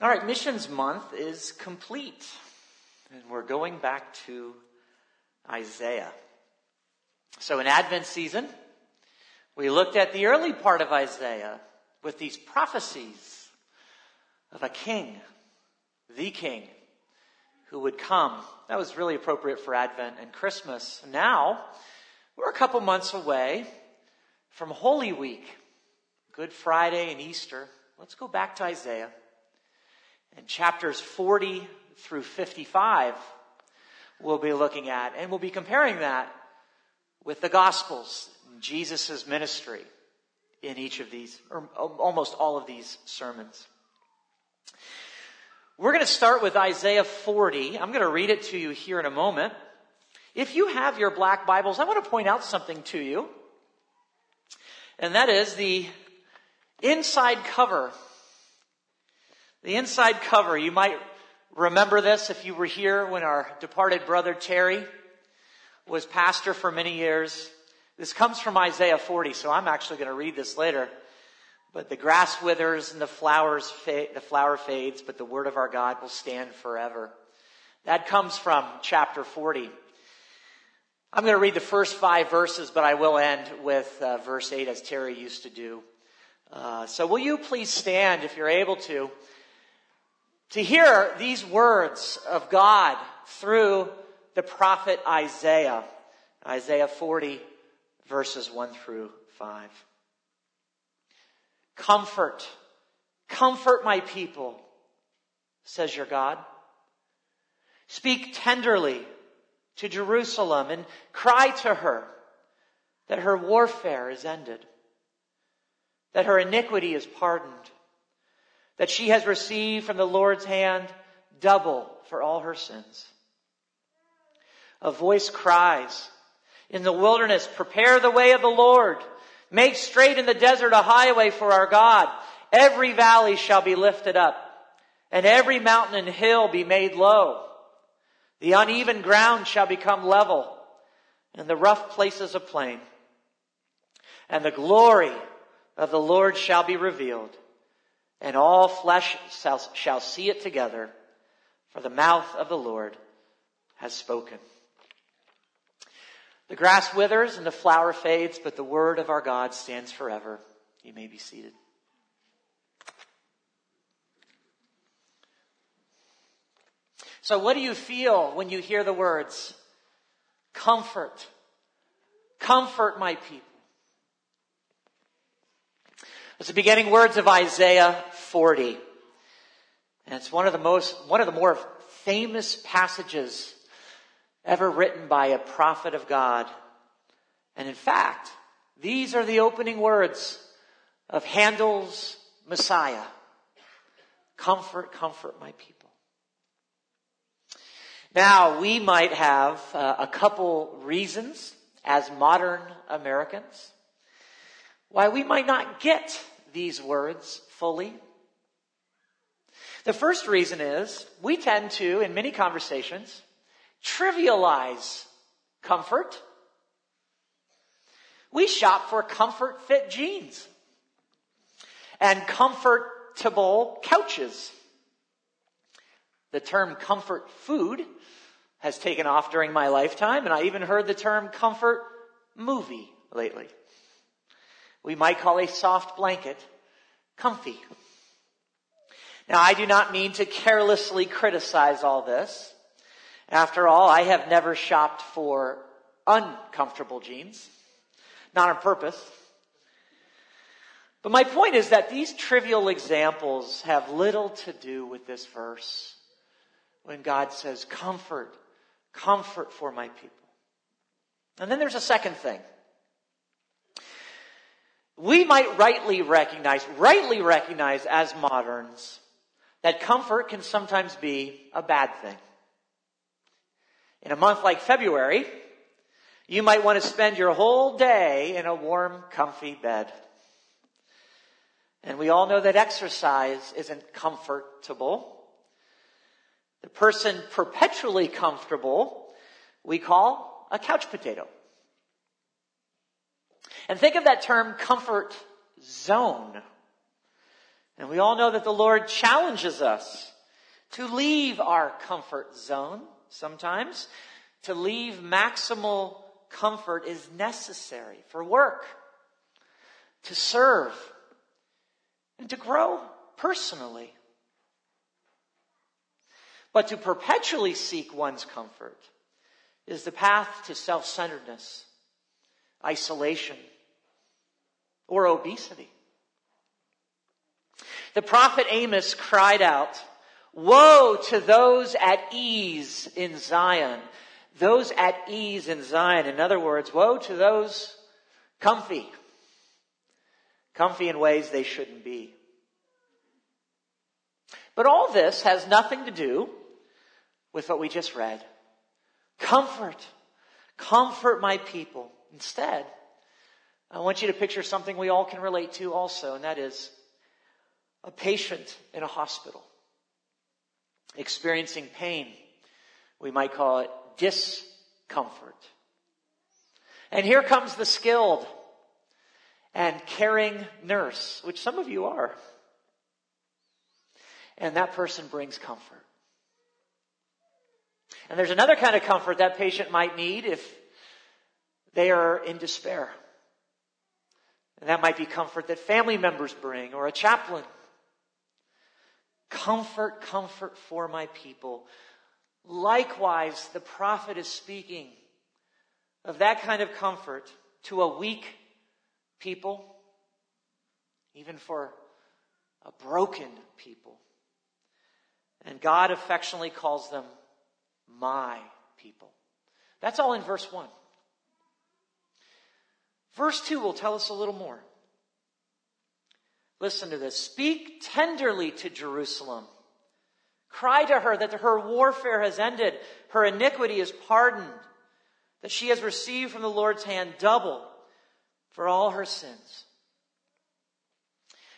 All right, Missions Month is complete. And we're going back to Isaiah. So in Advent season, we looked at the early part of Isaiah with these prophecies of a king, the king, who would come. That was really appropriate for Advent and Christmas. Now, we're a couple months away from Holy Week, Good Friday and Easter. Let's go back to Isaiah. And chapters 40 through 55 we'll be looking at, and we'll be comparing that with the Gospels, Jesus' ministry in each of these, or almost all of these sermons. We're going to start with Isaiah 40. I'm going to read it to you here in a moment. If you have your black Bibles, I want to point out something to you. And that is the inside cover the inside cover, you might remember this if you were here when our departed brother Terry was pastor for many years. This comes from Isaiah 40, so I'm actually going to read this later. But the grass withers and the flowers fa- the flower fades, but the word of our God will stand forever. That comes from chapter 40. I'm going to read the first five verses, but I will end with uh, verse 8 as Terry used to do. Uh, so will you please stand if you're able to? To hear these words of God through the prophet Isaiah. Isaiah 40 verses 1 through 5. Comfort, comfort my people, says your God. Speak tenderly to Jerusalem and cry to her that her warfare is ended, that her iniquity is pardoned that she has received from the Lord's hand double for all her sins. A voice cries, in the wilderness, prepare the way of the Lord. Make straight in the desert a highway for our God. Every valley shall be lifted up and every mountain and hill be made low. The uneven ground shall become level and the rough places a plain. And the glory of the Lord shall be revealed and all flesh shall, see it together, for the mouth of the Lord has spoken. The grass withers and the flower fades, but the word of our God stands forever. You may be seated. So, what do you feel when you hear the words, comfort? Comfort my people. It's the beginning words of Isaiah 40. And it's one of the most, one of the more famous passages ever written by a prophet of God. And in fact, these are the opening words of Handel's Messiah. Comfort, comfort my people. Now, we might have uh, a couple reasons as modern Americans why we might not get these words fully. The first reason is we tend to, in many conversations, trivialize comfort. We shop for comfort fit jeans and comfortable couches. The term comfort food has taken off during my lifetime, and I even heard the term comfort movie lately we might call a soft blanket comfy. Now, I do not mean to carelessly criticize all this. After all, I have never shopped for uncomfortable jeans, not on purpose. But my point is that these trivial examples have little to do with this verse when God says, comfort, comfort for my people. And then there's a second thing we might rightly recognize, rightly recognize as moderns that comfort can sometimes be a bad thing. In a month like February, you might want to spend your whole day in a warm, comfy bed. And we all know that exercise isn't comfortable. The person perpetually comfortable we call a couch potato. And think of that term comfort zone. And we all know that the Lord challenges us to leave our comfort zone sometimes. To leave maximal comfort is necessary for work, to serve, and to grow personally. But to perpetually seek one's comfort is the path to self-centeredness, isolation, or obesity. The prophet Amos cried out, Woe to those at ease in Zion. Those at ease in Zion. In other words, woe to those comfy. Comfy in ways they shouldn't be. But all this has nothing to do with what we just read. Comfort. Comfort my people. Instead, I want you to picture something we all can relate to also, and that is a patient in a hospital experiencing pain. We might call it discomfort. And here comes the skilled and caring nurse, which some of you are. And that person brings comfort. And there's another kind of comfort that patient might need if they are in despair. And that might be comfort that family members bring or a chaplain. Comfort, comfort for my people. Likewise, the prophet is speaking of that kind of comfort to a weak people, even for a broken people. And God affectionately calls them my people. That's all in verse 1. Verse 2 will tell us a little more. Listen to this. Speak tenderly to Jerusalem. Cry to her that her warfare has ended, her iniquity is pardoned, that she has received from the Lord's hand double for all her sins.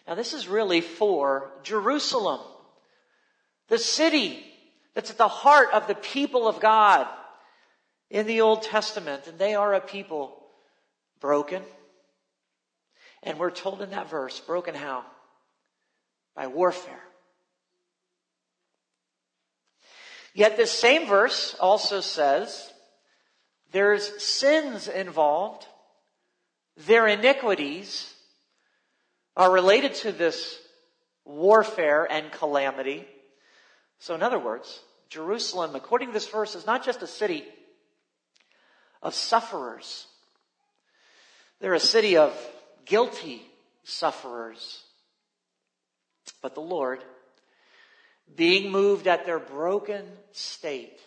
Now, this is really for Jerusalem, the city that's at the heart of the people of God in the Old Testament. And they are a people broken. And we're told in that verse, broken how? By warfare. Yet this same verse also says there's sins involved. Their iniquities are related to this warfare and calamity. So, in other words, Jerusalem, according to this verse, is not just a city of sufferers. They're a city of guilty sufferers. But the Lord, being moved at their broken state,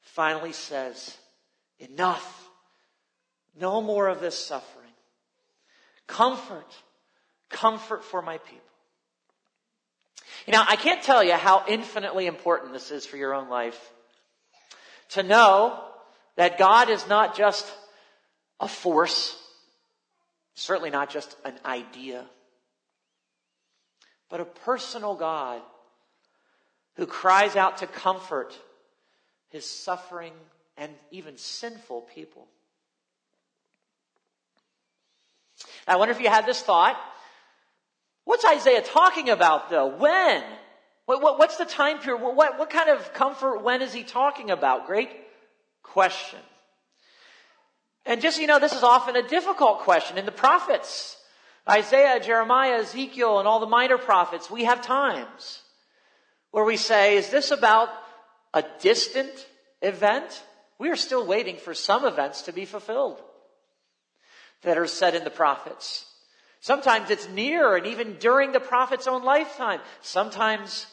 finally says, enough. No more of this suffering. Comfort. Comfort for my people. You know, I can't tell you how infinitely important this is for your own life. To know that God is not just a force, certainly not just an idea, but a personal God who cries out to comfort his suffering and even sinful people. I wonder if you had this thought. What's Isaiah talking about though? When? What, what, what's the time period? What, what kind of comfort, when is he talking about? Great question. And just you know, this is often a difficult question. In the prophets, Isaiah, Jeremiah, Ezekiel, and all the minor prophets, we have times where we say, is this about a distant event? We are still waiting for some events to be fulfilled that are said in the prophets. Sometimes it's near and even during the prophet's own lifetime. Sometimes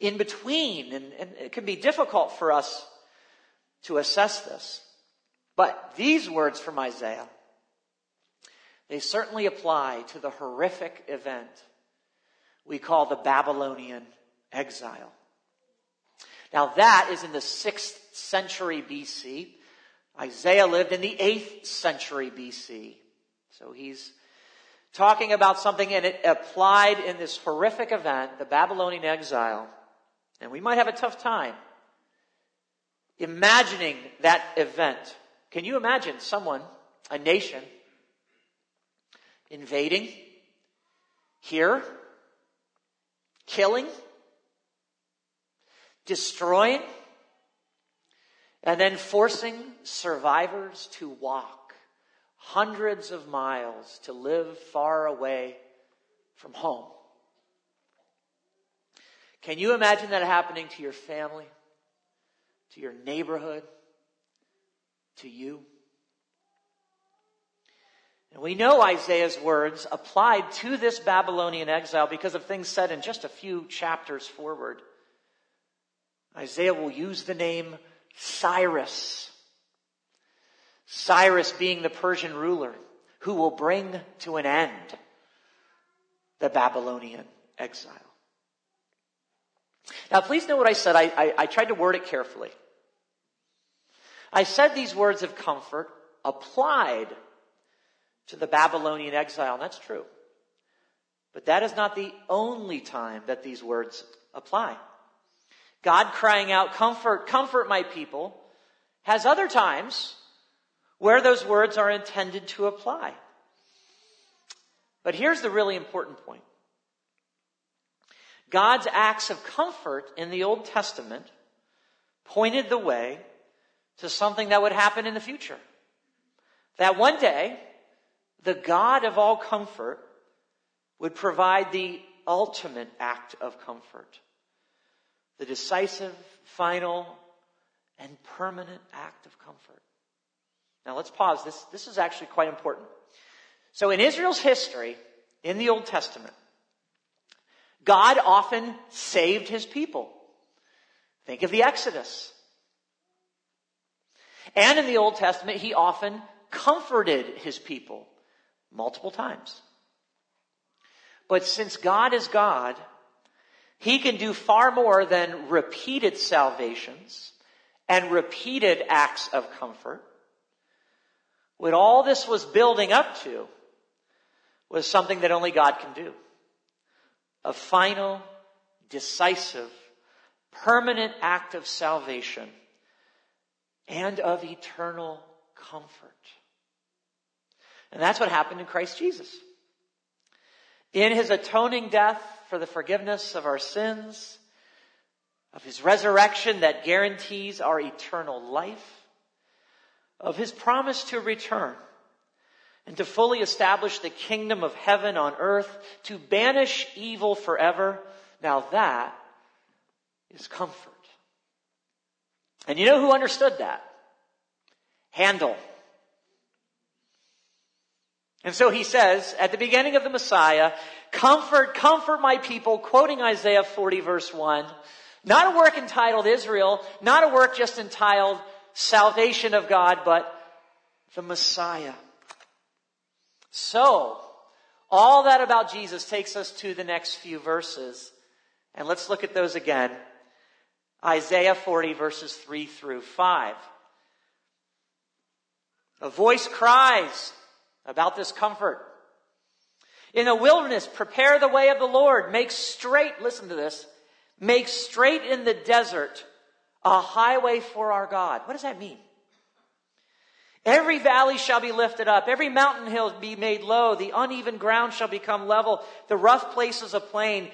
in between. And, and it can be difficult for us to assess this. But these words from Isaiah, they certainly apply to the horrific event we call the Babylonian exile. Now that is in the 6th century BC. Isaiah lived in the 8th century BC. So he's talking about something and it applied in this horrific event, the Babylonian exile. And we might have a tough time imagining that event. Can you imagine someone, a nation, invading here killing, destroying, and then forcing survivors to walk hundreds of miles to live far away from home. Can you imagine that happening to your family, to your neighborhood, to you? And we know Isaiah's words applied to this Babylonian exile because of things said in just a few chapters forward. Isaiah will use the name Cyrus. Cyrus being the Persian ruler who will bring to an end the Babylonian exile. Now, please know what I said. I, I, I tried to word it carefully. I said these words of comfort applied to the Babylonian exile, and that's true. But that is not the only time that these words apply. God crying out, comfort, comfort my people, has other times where those words are intended to apply. But here's the really important point. God's acts of comfort in the Old Testament pointed the way to something that would happen in the future. That one day, the God of all comfort would provide the ultimate act of comfort. The decisive, final, and permanent act of comfort. Now let's pause. This, this is actually quite important. So in Israel's history, in the Old Testament, God often saved his people. Think of the Exodus. And in the Old Testament, he often comforted his people multiple times. But since God is God, he can do far more than repeated salvations and repeated acts of comfort. What all this was building up to was something that only God can do a final, decisive, permanent act of salvation and of eternal comfort. And that's what happened in Christ Jesus. In his atoning death for the forgiveness of our sins, of his resurrection that guarantees our eternal life, of his promise to return and to fully establish the kingdom of heaven on earth, to banish evil forever. Now that is comfort. And you know who understood that? Handel. And so he says at the beginning of the Messiah, comfort, comfort my people, quoting Isaiah 40 verse 1. Not a work entitled Israel, not a work just entitled salvation of God, but the Messiah. So, all that about Jesus takes us to the next few verses. And let's look at those again. Isaiah 40 verses 3 through 5. A voice cries about this comfort. In the wilderness, prepare the way of the Lord. Make straight, listen to this, make straight in the desert a highway for our God. What does that mean? Every valley shall be lifted up, every mountain hill be made low, the uneven ground shall become level, the rough places a plain,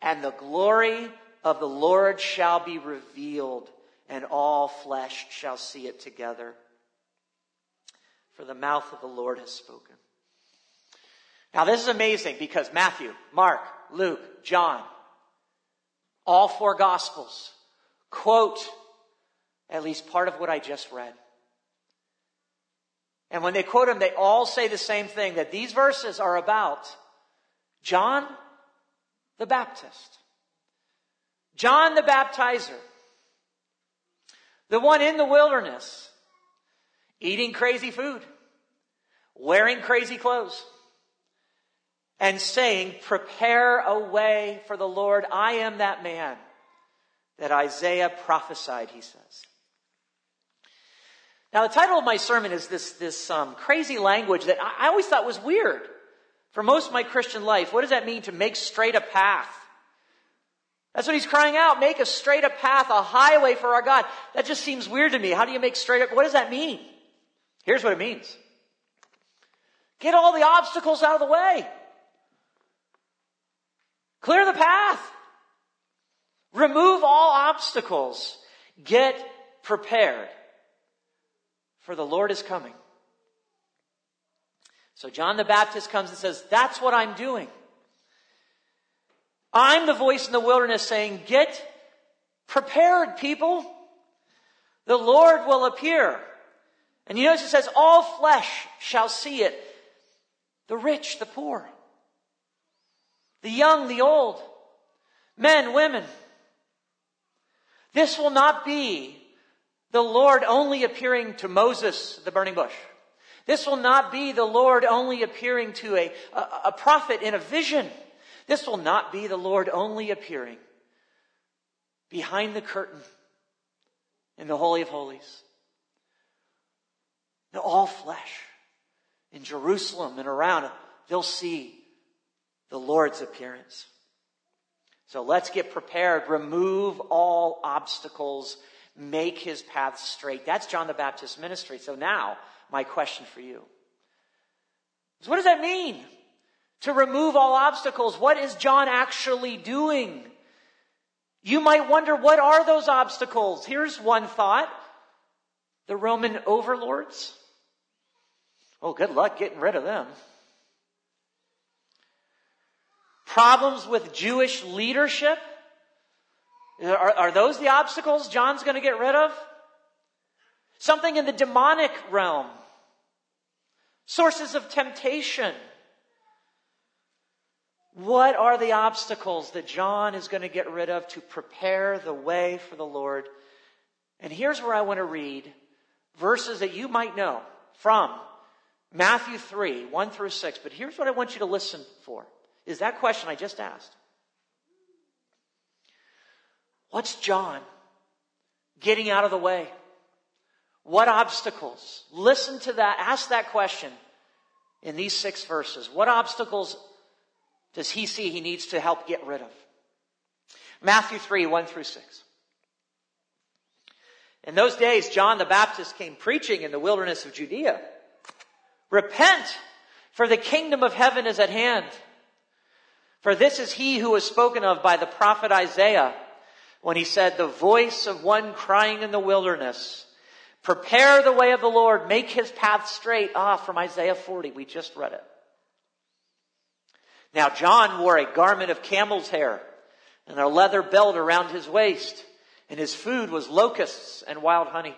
and the glory of the Lord shall be revealed, and all flesh shall see it together. For the mouth of the Lord has spoken. Now this is amazing because Matthew, Mark, Luke, John, all four gospels quote at least part of what I just read. And when they quote them, they all say the same thing that these verses are about John the Baptist, John the Baptizer, the one in the wilderness, eating crazy food, wearing crazy clothes, and saying, Prepare a way for the Lord. I am that man that Isaiah prophesied, he says. Now, the title of my sermon is this, this um, crazy language that I, I always thought was weird for most of my Christian life. What does that mean to make straight a path? That's what he's crying out. Make a straight a path, a highway for our God. That just seems weird to me. How do you make straight up? What does that mean? Here's what it means. Get all the obstacles out of the way. Clear the path. Remove all obstacles. Get prepared. For the Lord is coming. So John the Baptist comes and says, that's what I'm doing. I'm the voice in the wilderness saying, get prepared, people. The Lord will appear. And you notice it says, all flesh shall see it. The rich, the poor, the young, the old, men, women. This will not be the Lord only appearing to Moses, the burning bush. This will not be the Lord only appearing to a, a, a prophet in a vision. This will not be the Lord only appearing behind the curtain in the Holy of Holies. The all flesh in Jerusalem and around, they'll see the Lord's appearance. So let's get prepared. Remove all obstacles. Make his path straight. That's John the Baptist's ministry. So now, my question for you is what does that mean? To remove all obstacles. What is John actually doing? You might wonder, what are those obstacles? Here's one thought. The Roman overlords. Oh, good luck getting rid of them. Problems with Jewish leadership. Are, are those the obstacles John's going to get rid of? Something in the demonic realm. Sources of temptation. What are the obstacles that John is going to get rid of to prepare the way for the Lord? And here's where I want to read verses that you might know from Matthew 3, 1 through 6. But here's what I want you to listen for is that question I just asked. What's John getting out of the way? What obstacles? Listen to that. Ask that question in these six verses. What obstacles does he see he needs to help get rid of? Matthew 3, 1 through 6. In those days, John the Baptist came preaching in the wilderness of Judea. Repent, for the kingdom of heaven is at hand. For this is he who was spoken of by the prophet Isaiah when he said, the voice of one crying in the wilderness, prepare the way of the Lord, make his path straight. Ah, from Isaiah 40, we just read it. Now John wore a garment of camel's hair and a leather belt around his waist, and his food was locusts and wild honey.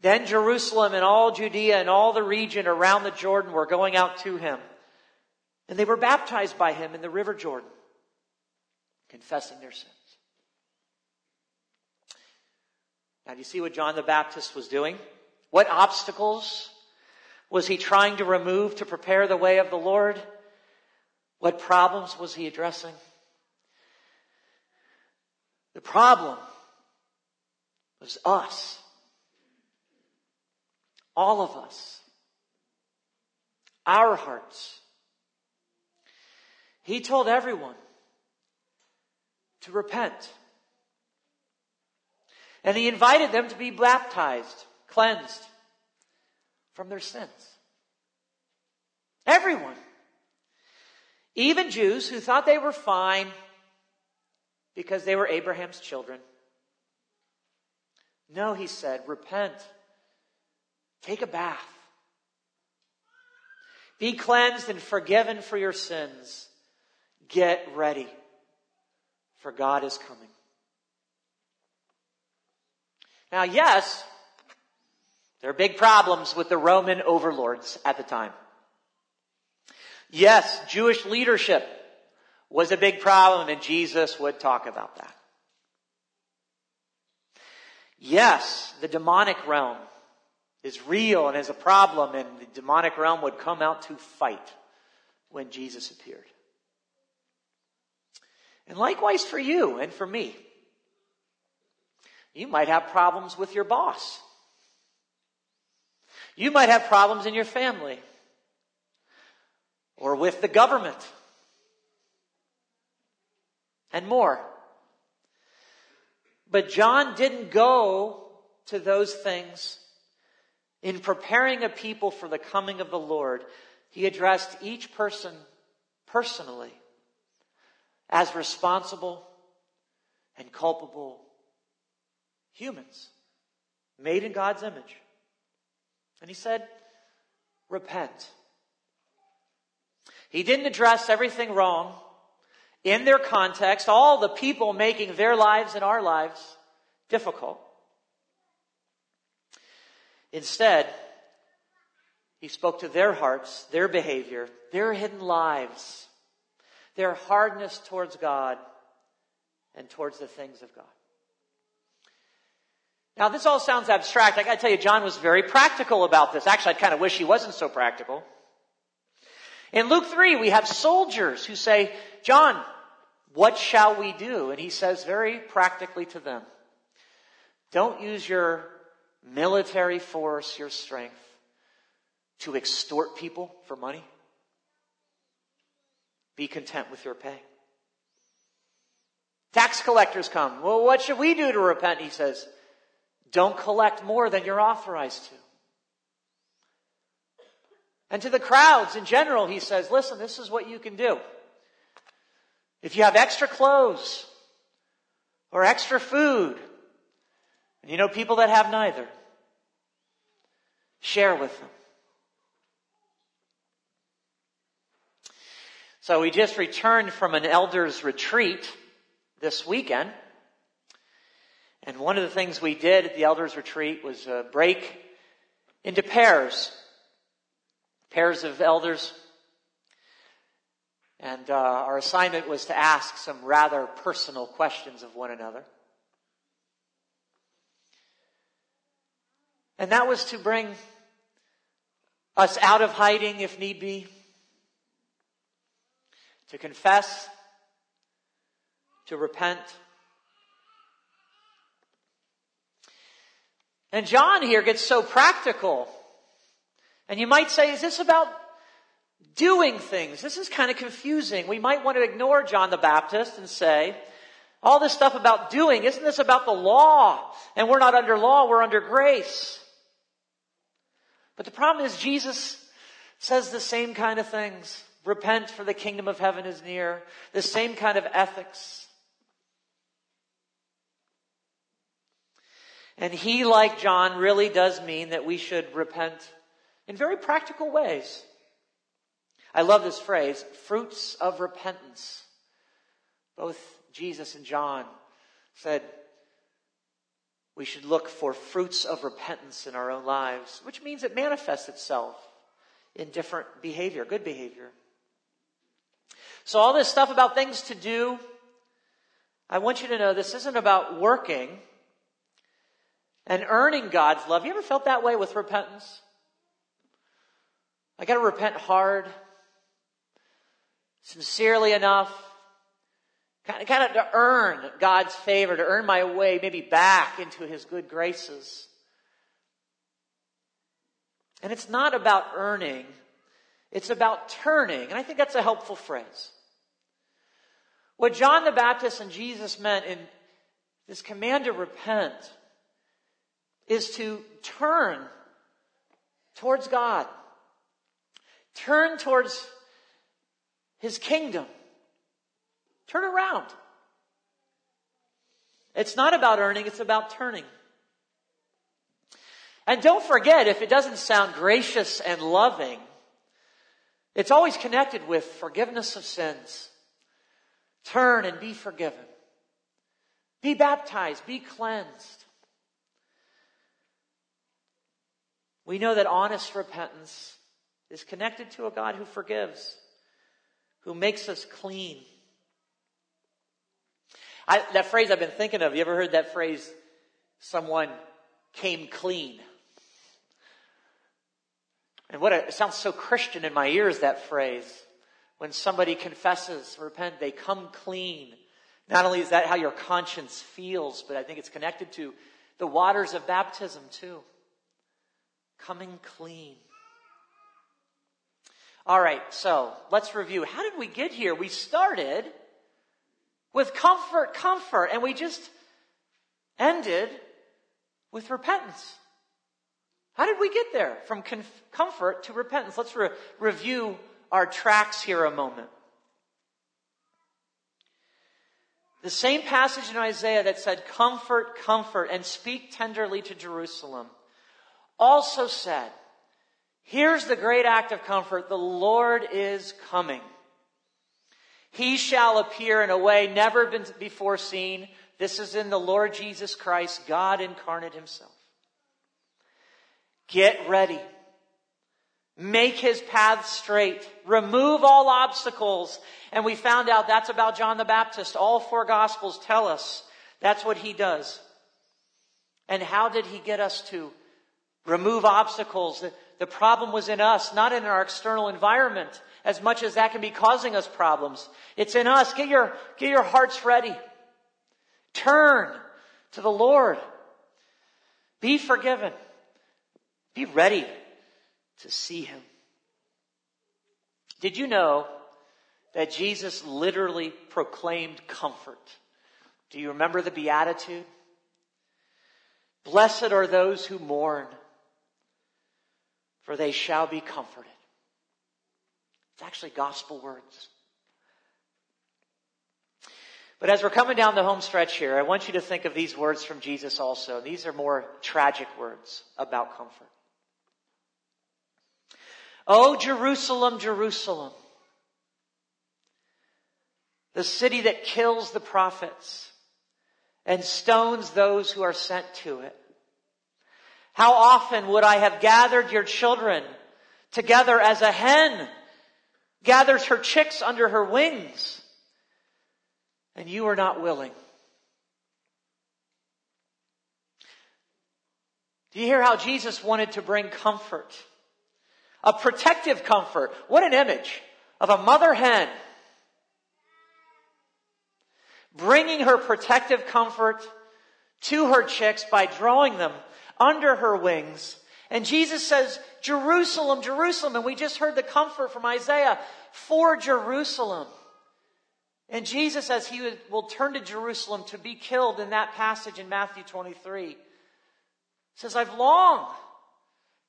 Then Jerusalem and all Judea and all the region around the Jordan were going out to him. And they were baptized by him in the river Jordan, confessing their sins. Now, do you see what John the Baptist was doing? What obstacles was he trying to remove to prepare the way of the Lord? What problems was he addressing? The problem was us. All of us. Our hearts. He told everyone to repent. And he invited them to be baptized, cleansed from their sins. Everyone. Even Jews who thought they were fine because they were Abraham's children. No, he said, repent. Take a bath. Be cleansed and forgiven for your sins. Get ready, for God is coming. Now, yes, there are big problems with the Roman overlords at the time. Yes, Jewish leadership was a big problem and Jesus would talk about that. Yes, the demonic realm is real and is a problem and the demonic realm would come out to fight when Jesus appeared. And likewise for you and for me. You might have problems with your boss. You might have problems in your family or with the government and more. But John didn't go to those things in preparing a people for the coming of the Lord. He addressed each person personally as responsible and culpable humans made in God's image. And he said, repent. He didn't address everything wrong in their context, all the people making their lives and our lives difficult. Instead, he spoke to their hearts, their behavior, their hidden lives, their hardness towards God and towards the things of God. Now, this all sounds abstract. I gotta tell you, John was very practical about this. Actually, I kind of wish he wasn't so practical. In Luke 3, we have soldiers who say, John, what shall we do? And he says very practically to them, don't use your military force, your strength, to extort people for money. Be content with your pay. Tax collectors come. Well, what should we do to repent? He says, don't collect more than you're authorized to. And to the crowds in general, he says, listen, this is what you can do. If you have extra clothes or extra food, and you know people that have neither, share with them. So we just returned from an elders retreat this weekend. And one of the things we did at the elders retreat was uh, break into pairs. Pairs of elders. And uh, our assignment was to ask some rather personal questions of one another. And that was to bring us out of hiding if need be, to confess, to repent. And John here gets so practical. And you might say, is this about doing things? This is kind of confusing. We might want to ignore John the Baptist and say, all this stuff about doing, isn't this about the law? And we're not under law, we're under grace. But the problem is Jesus says the same kind of things. Repent for the kingdom of heaven is near. The same kind of ethics. And he, like John, really does mean that we should repent in very practical ways. I love this phrase, fruits of repentance. Both Jesus and John said we should look for fruits of repentance in our own lives, which means it manifests itself in different behavior, good behavior. So all this stuff about things to do, I want you to know this isn't about working and earning God's love. You ever felt that way with repentance? I gotta repent hard, sincerely enough, kind of, kind of to earn God's favor, to earn my way maybe back into His good graces. And it's not about earning, it's about turning. And I think that's a helpful phrase. What John the Baptist and Jesus meant in this command to repent is to turn towards God. Turn towards His kingdom. Turn around. It's not about earning, it's about turning. And don't forget, if it doesn't sound gracious and loving, it's always connected with forgiveness of sins. Turn and be forgiven. Be baptized. Be cleansed. We know that honest repentance is connected to a God who forgives, who makes us clean. I, that phrase I've been thinking of, you ever heard that phrase, someone came clean? And what a, it sounds so Christian in my ears, that phrase. When somebody confesses, repent, they come clean. Not only is that how your conscience feels, but I think it's connected to the waters of baptism too. Coming clean. All right, so let's review. How did we get here? We started with comfort, comfort, and we just ended with repentance. How did we get there? From conf- comfort to repentance. Let's re- review our tracks here a moment. the same passage in Isaiah that said, Comfort, comfort, and speak tenderly to Jerusalem, also said, Here's the great act of comfort. The Lord is coming. He shall appear in a way never been before seen. This is in the Lord Jesus Christ, God incarnate himself. Get ready. Make his path straight. Remove all obstacles. And we found out that's about John the Baptist. All four gospels tell us that's what he does. And how did he get us to remove obstacles? The, problem was in us, not in our external environment, as much as that can be causing us problems. It's in us. Get your, get your hearts ready. Turn to the Lord. Be forgiven. Be ready to see him. Did you know that Jesus literally proclaimed comfort? Do you remember the Beatitude? Blessed are those who mourn, for they shall be comforted. It's actually gospel words. But as we're coming down the home stretch here, I want you to think of these words from Jesus also. These are more tragic words about comfort. Oh, Jerusalem, Jerusalem, the city that kills the prophets and stones those who are sent to it. How often would I have gathered your children together as a hen gathers her chicks under her wings, and you are not willing. Do you hear how Jesus wanted to bring comfort? A protective comfort. What an image of a mother hen bringing her protective comfort to her chicks by drawing them under her wings. And Jesus says, Jerusalem, Jerusalem. And we just heard the comfort from Isaiah for Jerusalem. And Jesus, as he will turn to Jerusalem to be killed in that passage in Matthew 23, says, I've longed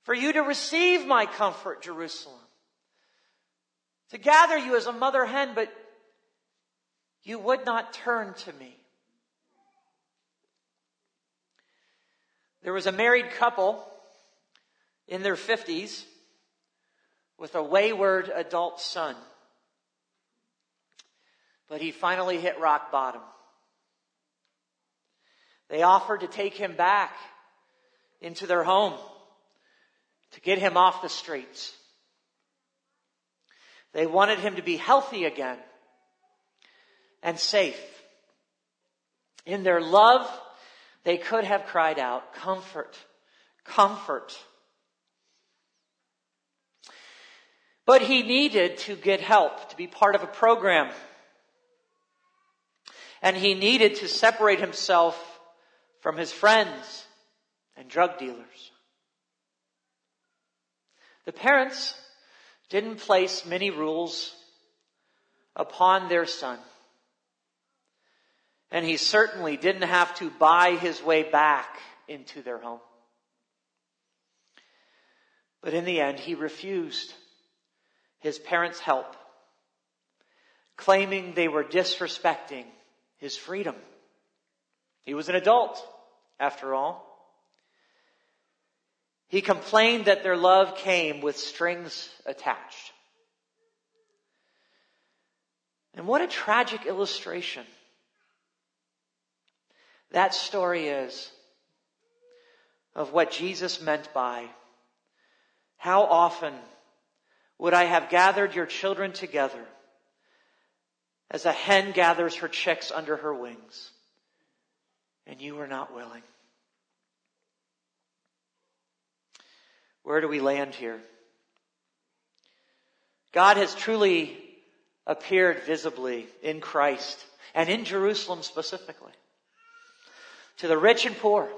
for you to receive my comfort, Jerusalem. To gather you as a mother hen, but you would not turn to me. There was a married couple in their 50s with a wayward adult son. But he finally hit rock bottom. They offered to take him back into their home to get him off the streets. They wanted him to be healthy again and safe. In their love, they could have cried out, comfort, comfort. But he needed to get help, to be part of a program. And he needed to separate himself from his friends and drug dealers. The parents didn't place many rules upon their son. And he certainly didn't have to buy his way back into their home. But in the end, he refused his parents' help, claiming they were disrespecting his freedom. He was an adult, after all. He complained that their love came with strings attached. And what a tragic illustration that story is of what Jesus meant by how often would I have gathered your children together as a hen gathers her chicks under her wings, and you were not willing. Where do we land here? God has truly appeared visibly in Christ and in Jerusalem specifically to the rich and poor,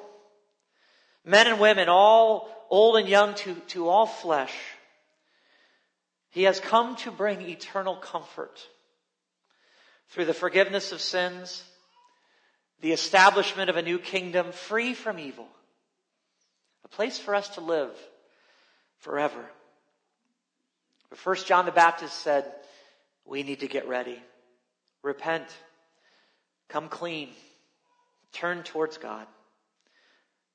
men and women, all old and young to, to all flesh. He has come to bring eternal comfort through the forgiveness of sins, the establishment of a new kingdom free from evil, a place for us to live forever. But first John the Baptist said, we need to get ready. Repent. Come clean. Turn towards God.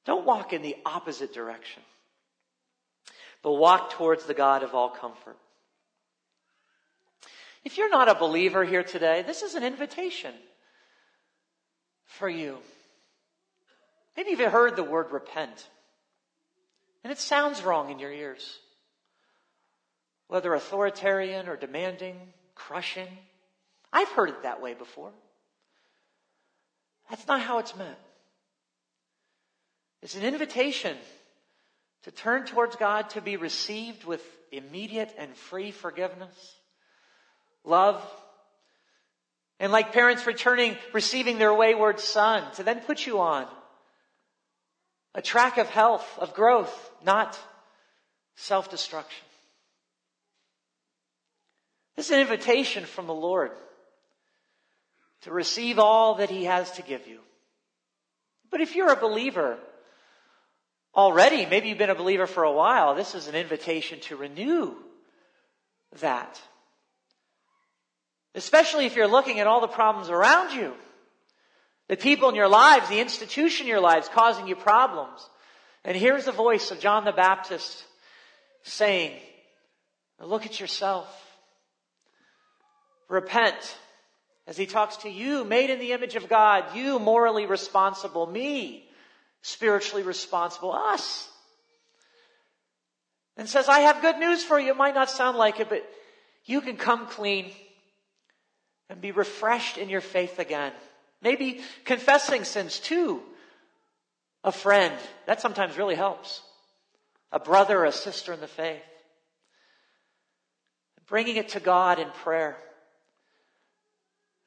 Don't walk in the opposite direction, but walk towards the God of all comfort. If you're not a believer here today, this is an invitation for you. Maybe you've heard the word repent, and it sounds wrong in your ears. Whether authoritarian or demanding, crushing. I've heard it that way before. That's not how it's meant. It's an invitation to turn towards God, to be received with immediate and free forgiveness, love, and like parents returning, receiving their wayward son, to then put you on a track of health, of growth, not self destruction. This is an invitation from the Lord to receive all that He has to give you. But if you're a believer already, maybe you've been a believer for a while, this is an invitation to renew that. Especially if you're looking at all the problems around you. The people in your lives, the institution in your lives causing you problems. And here's the voice of John the Baptist saying, look at yourself. Repent as he talks to you, made in the image of God, you morally responsible, me spiritually responsible, us. And says, I have good news for you. It might not sound like it, but you can come clean and be refreshed in your faith again. Maybe confessing sins to a friend. That sometimes really helps. A brother a sister in the faith. Bringing it to God in prayer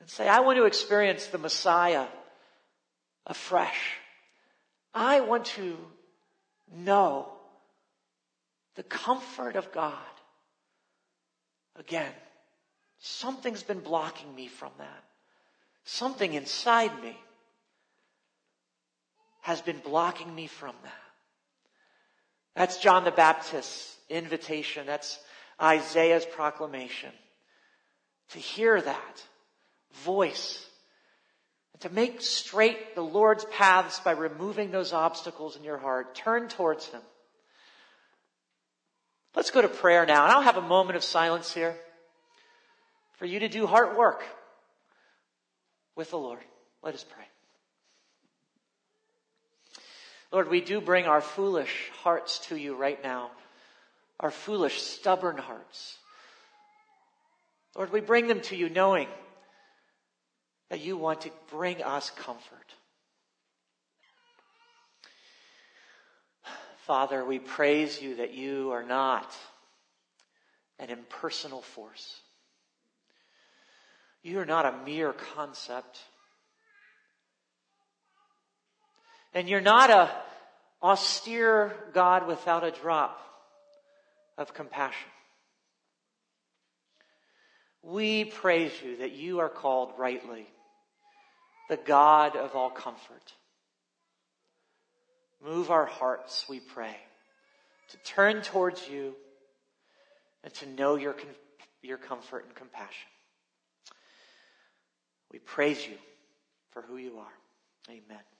and say, I want to experience the Messiah afresh. I want to know the comfort of God again. Something's been blocking me from that. Something inside me has been blocking me from that. That's John the Baptist's invitation. That's Isaiah's proclamation. To hear that voice. And to make straight the Lord's paths by removing those obstacles in your heart. Turn towards Him. Let's go to prayer now. And I'll have a moment of silence here for you to do heart work with the Lord. Let us pray. Lord, we do bring our foolish hearts to you right now. Our foolish, stubborn hearts. Lord, we bring them to you knowing that you want to bring us comfort. Father, we praise you that you are not an impersonal force. You are not a mere concept. And you're not a austere God without a drop of compassion. We praise you that you are called rightly the God of all comfort. Move our hearts, we pray, to turn towards you and to know your, your comfort and compassion. We praise you for who you are. Amen.